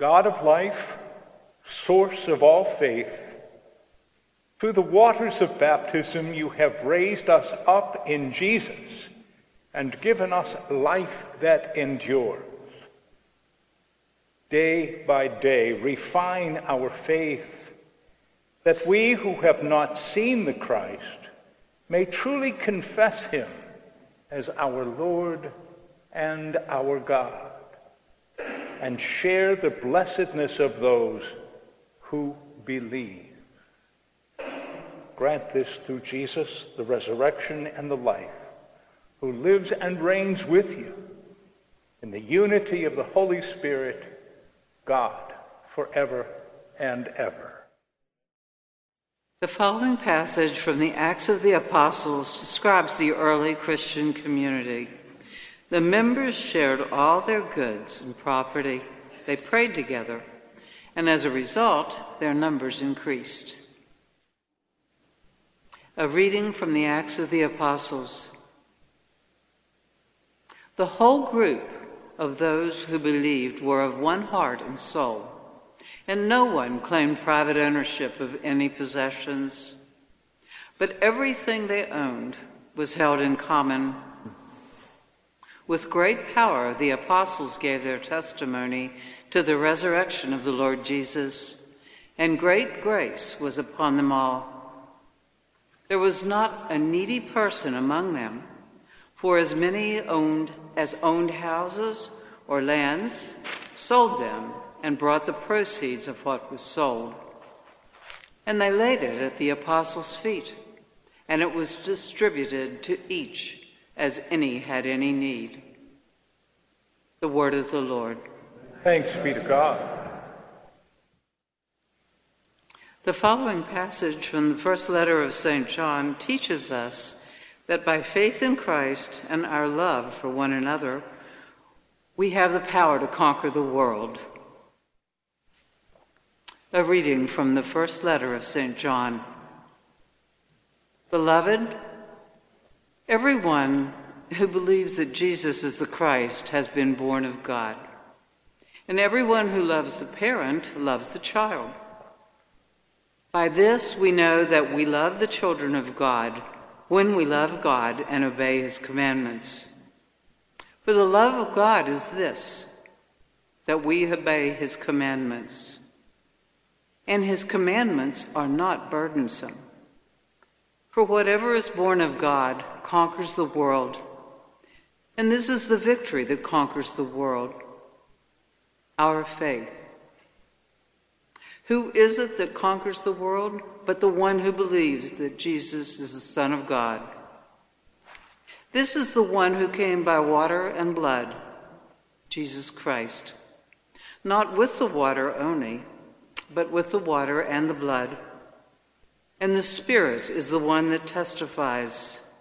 God of life, source of all faith, through the waters of baptism you have raised us up in Jesus and given us life that endures. Day by day, refine our faith that we who have not seen the Christ may truly confess him as our Lord and our God and share the blessedness of those who believe. Grant this through Jesus, the resurrection and the life, who lives and reigns with you in the unity of the Holy Spirit, God, forever and ever. The following passage from the Acts of the Apostles describes the early Christian community. The members shared all their goods and property. They prayed together, and as a result, their numbers increased. A reading from the Acts of the Apostles. The whole group of those who believed were of one heart and soul, and no one claimed private ownership of any possessions, but everything they owned was held in common. With great power, the apostles gave their testimony to the resurrection of the Lord Jesus, and great grace was upon them all. There was not a needy person among them, for as many owned as owned houses or lands sold them and brought the proceeds of what was sold. And they laid it at the apostles' feet, and it was distributed to each as any had any need. The word of the Lord. Thanks be to God. The following passage from the first letter of St. John teaches us that by faith in Christ and our love for one another, we have the power to conquer the world. A reading from the first letter of St. John. Beloved, everyone who believes that Jesus is the Christ has been born of God. And everyone who loves the parent loves the child. By this we know that we love the children of God when we love God and obey his commandments. For the love of God is this that we obey his commandments. And his commandments are not burdensome. For whatever is born of God conquers the world. And this is the victory that conquers the world our faith. Who is it that conquers the world but the one who believes that Jesus is the Son of God? This is the one who came by water and blood, Jesus Christ, not with the water only, but with the water and the blood. And the Spirit is the one that testifies,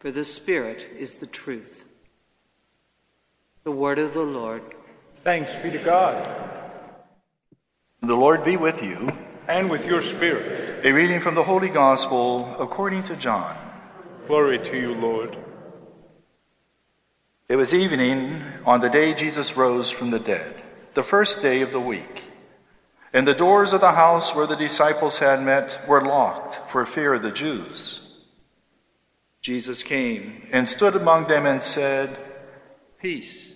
for the Spirit is the truth. The word of the Lord. Thanks be to God. The Lord be with you. And with your spirit. A reading from the Holy Gospel according to John. Glory to you, Lord. It was evening on the day Jesus rose from the dead, the first day of the week. And the doors of the house where the disciples had met were locked for fear of the Jews. Jesus came and stood among them and said, Peace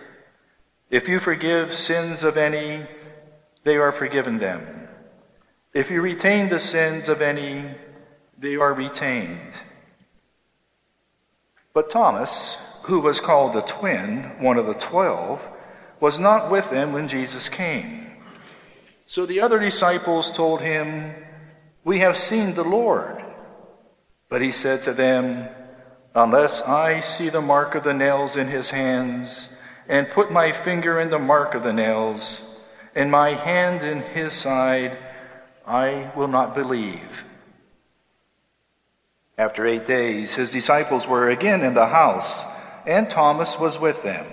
If you forgive sins of any, they are forgiven them. If you retain the sins of any, they are retained. But Thomas, who was called the twin, one of the twelve, was not with them when Jesus came. So the other disciples told him, We have seen the Lord. But he said to them, Unless I see the mark of the nails in his hands, and put my finger in the mark of the nails, and my hand in his side, I will not believe. After eight days, his disciples were again in the house, and Thomas was with them.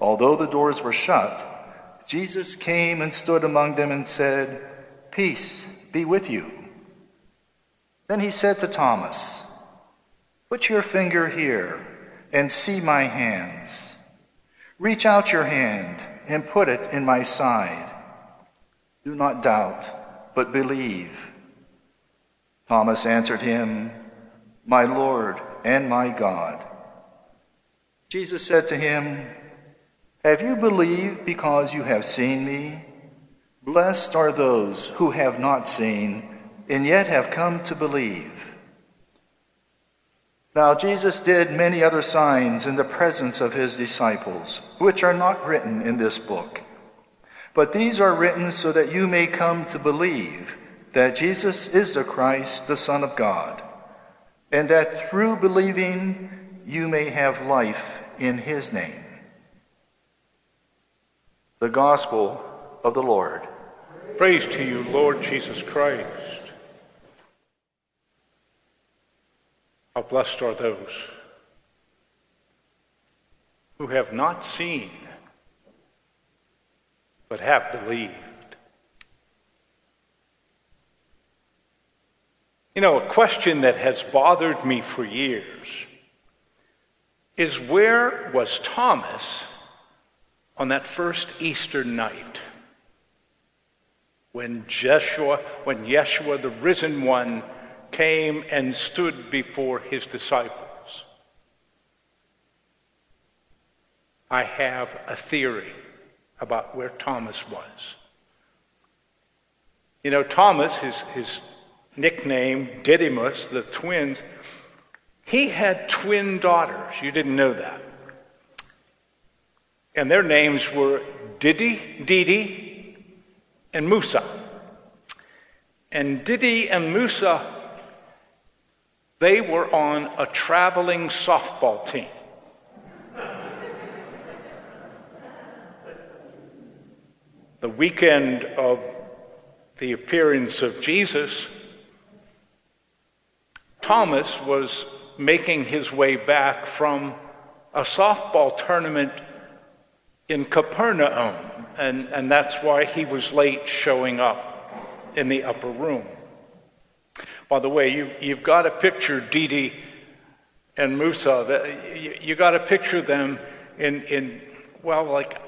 Although the doors were shut, Jesus came and stood among them and said, Peace be with you. Then he said to Thomas, Put your finger here and see my hands. Reach out your hand and put it in my side. Do not doubt, but believe. Thomas answered him, My Lord and my God. Jesus said to him, have you believed because you have seen me? Blessed are those who have not seen and yet have come to believe. Now, Jesus did many other signs in the presence of his disciples, which are not written in this book. But these are written so that you may come to believe that Jesus is the Christ, the Son of God, and that through believing you may have life in his name. The Gospel of the Lord. Praise to you, Lord Jesus Christ. How blessed are those who have not seen, but have believed. You know, a question that has bothered me for years is where was Thomas? on that first Easter night, when Jeshua, when Yeshua, the risen one, came and stood before his disciples. I have a theory about where Thomas was. You know, Thomas, his, his nickname, Didymus, the twins, he had twin daughters. You didn't know that. And their names were Didi, Didi, and Musa. And Didi and Musa, they were on a traveling softball team. the weekend of the appearance of Jesus, Thomas was making his way back from a softball tournament in Capernaum, and, and that's why he was late showing up in the upper room. By the way, you, you've got to picture Didi and Musa, you, you got to picture them in, in, well, like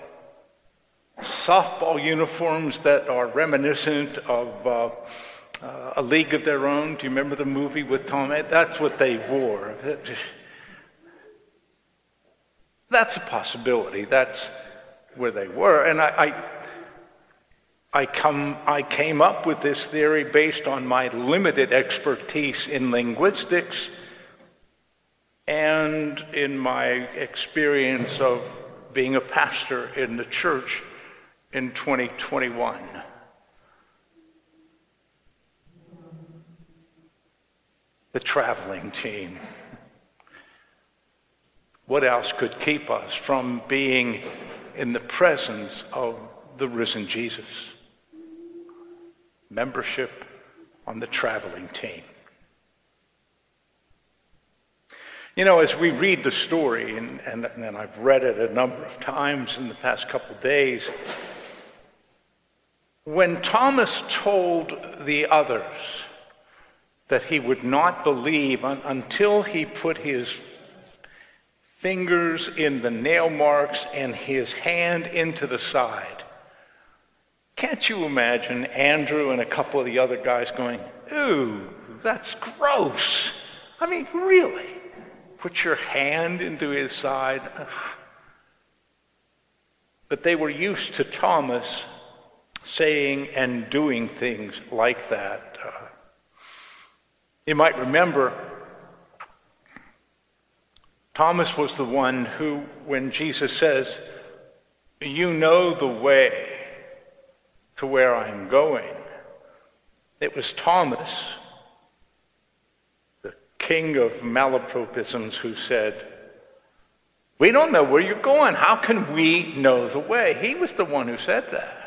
softball uniforms that are reminiscent of uh, uh, A League of Their Own. Do you remember the movie with Tom? That's what they wore. That's a possibility. That's where they were. And I, I, I, come, I came up with this theory based on my limited expertise in linguistics and in my experience of being a pastor in the church in 2021. The traveling team. What else could keep us from being in the presence of the risen Jesus. Membership on the traveling team. You know, as we read the story, and, and, and I've read it a number of times in the past couple days, when Thomas told the others that he would not believe un- until he put his fingers in the nail marks and his hand into the side. Can't you imagine Andrew and a couple of the other guys going, Ooh, that's gross. I mean, really? Put your hand into his side. But they were used to Thomas saying and doing things like that. Uh, you might remember Thomas was the one who, when Jesus says, You know the way to where I'm going, it was Thomas, the king of malapropisms, who said, We don't know where you're going. How can we know the way? He was the one who said that.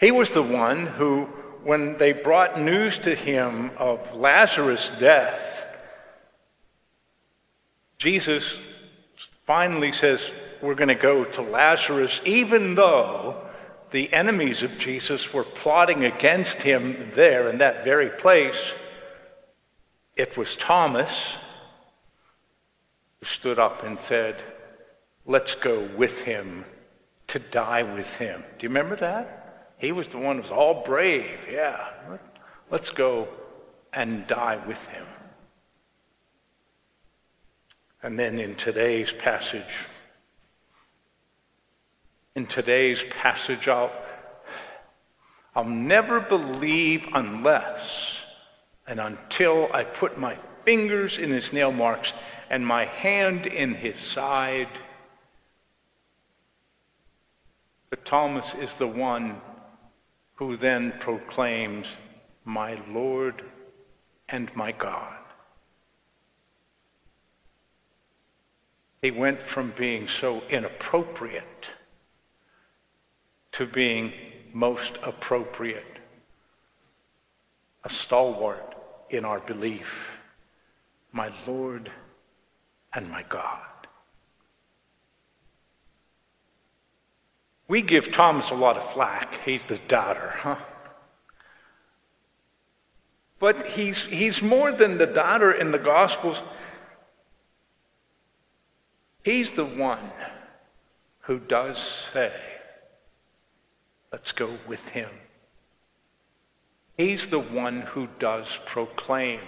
He was the one who, when they brought news to him of Lazarus' death, Jesus finally says, We're going to go to Lazarus, even though the enemies of Jesus were plotting against him there in that very place. It was Thomas who stood up and said, Let's go with him to die with him. Do you remember that? He was the one who was all brave. Yeah, let's go and die with him. And then in today's passage, in today's passage, I'll, I'll never believe unless and until I put my fingers in his nail marks and my hand in his side. But Thomas is the one who then proclaims, My Lord and my God. He went from being so inappropriate to being most appropriate, a stalwart in our belief, my Lord and my God. We give Thomas a lot of flack. He's the doubter, huh? But he's, he's more than the doubter in the Gospels. He's the one who does say, Let's go with him. He's the one who does proclaim,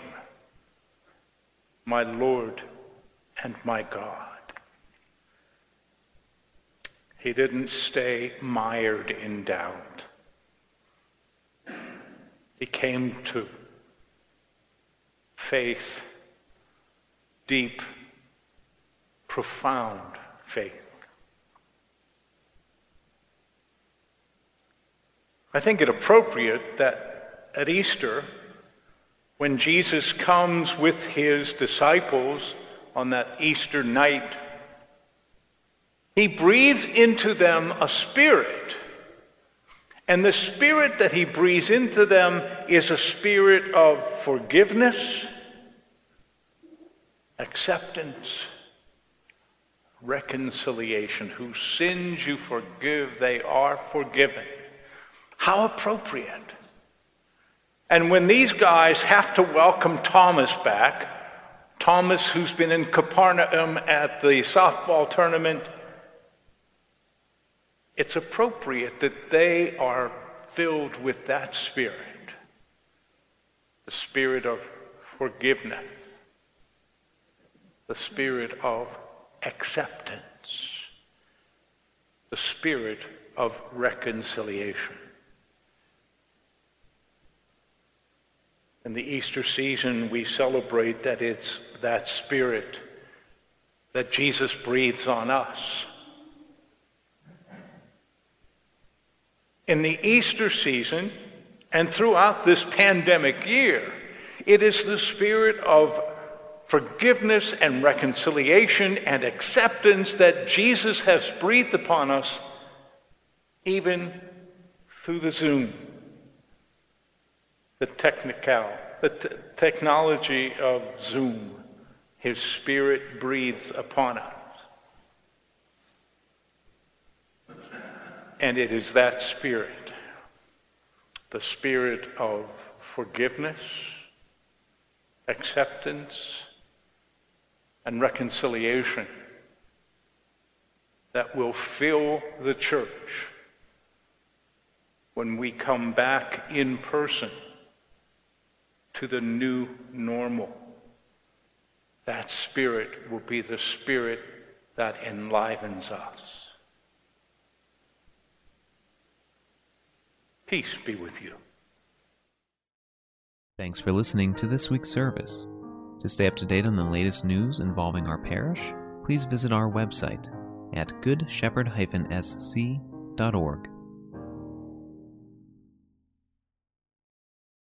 My Lord and my God. He didn't stay mired in doubt. He came to faith, deep, profound faith. I think it appropriate that at Easter, when Jesus comes with his disciples on that Easter night, he breathes into them a spirit. And the spirit that he breathes into them is a spirit of forgiveness, acceptance, reconciliation. Whose sins you forgive, they are forgiven. How appropriate. And when these guys have to welcome Thomas back, Thomas, who's been in Capernaum at the softball tournament, it's appropriate that they are filled with that spirit the spirit of forgiveness, the spirit of acceptance, the spirit of reconciliation. In the Easter season, we celebrate that it's that spirit that Jesus breathes on us. In the Easter season and throughout this pandemic year, it is the spirit of forgiveness and reconciliation and acceptance that Jesus has breathed upon us, even through the Zoom the technical, the t- technology of Zoom. His Spirit breathes upon us. And it is that Spirit, the Spirit of forgiveness, acceptance, and reconciliation that will fill the church when we come back in person to the new normal. That spirit will be the spirit that enlivens us. Peace be with you. Thanks for listening to this week's service. To stay up to date on the latest news involving our parish, please visit our website at goodshepherd-sc.org.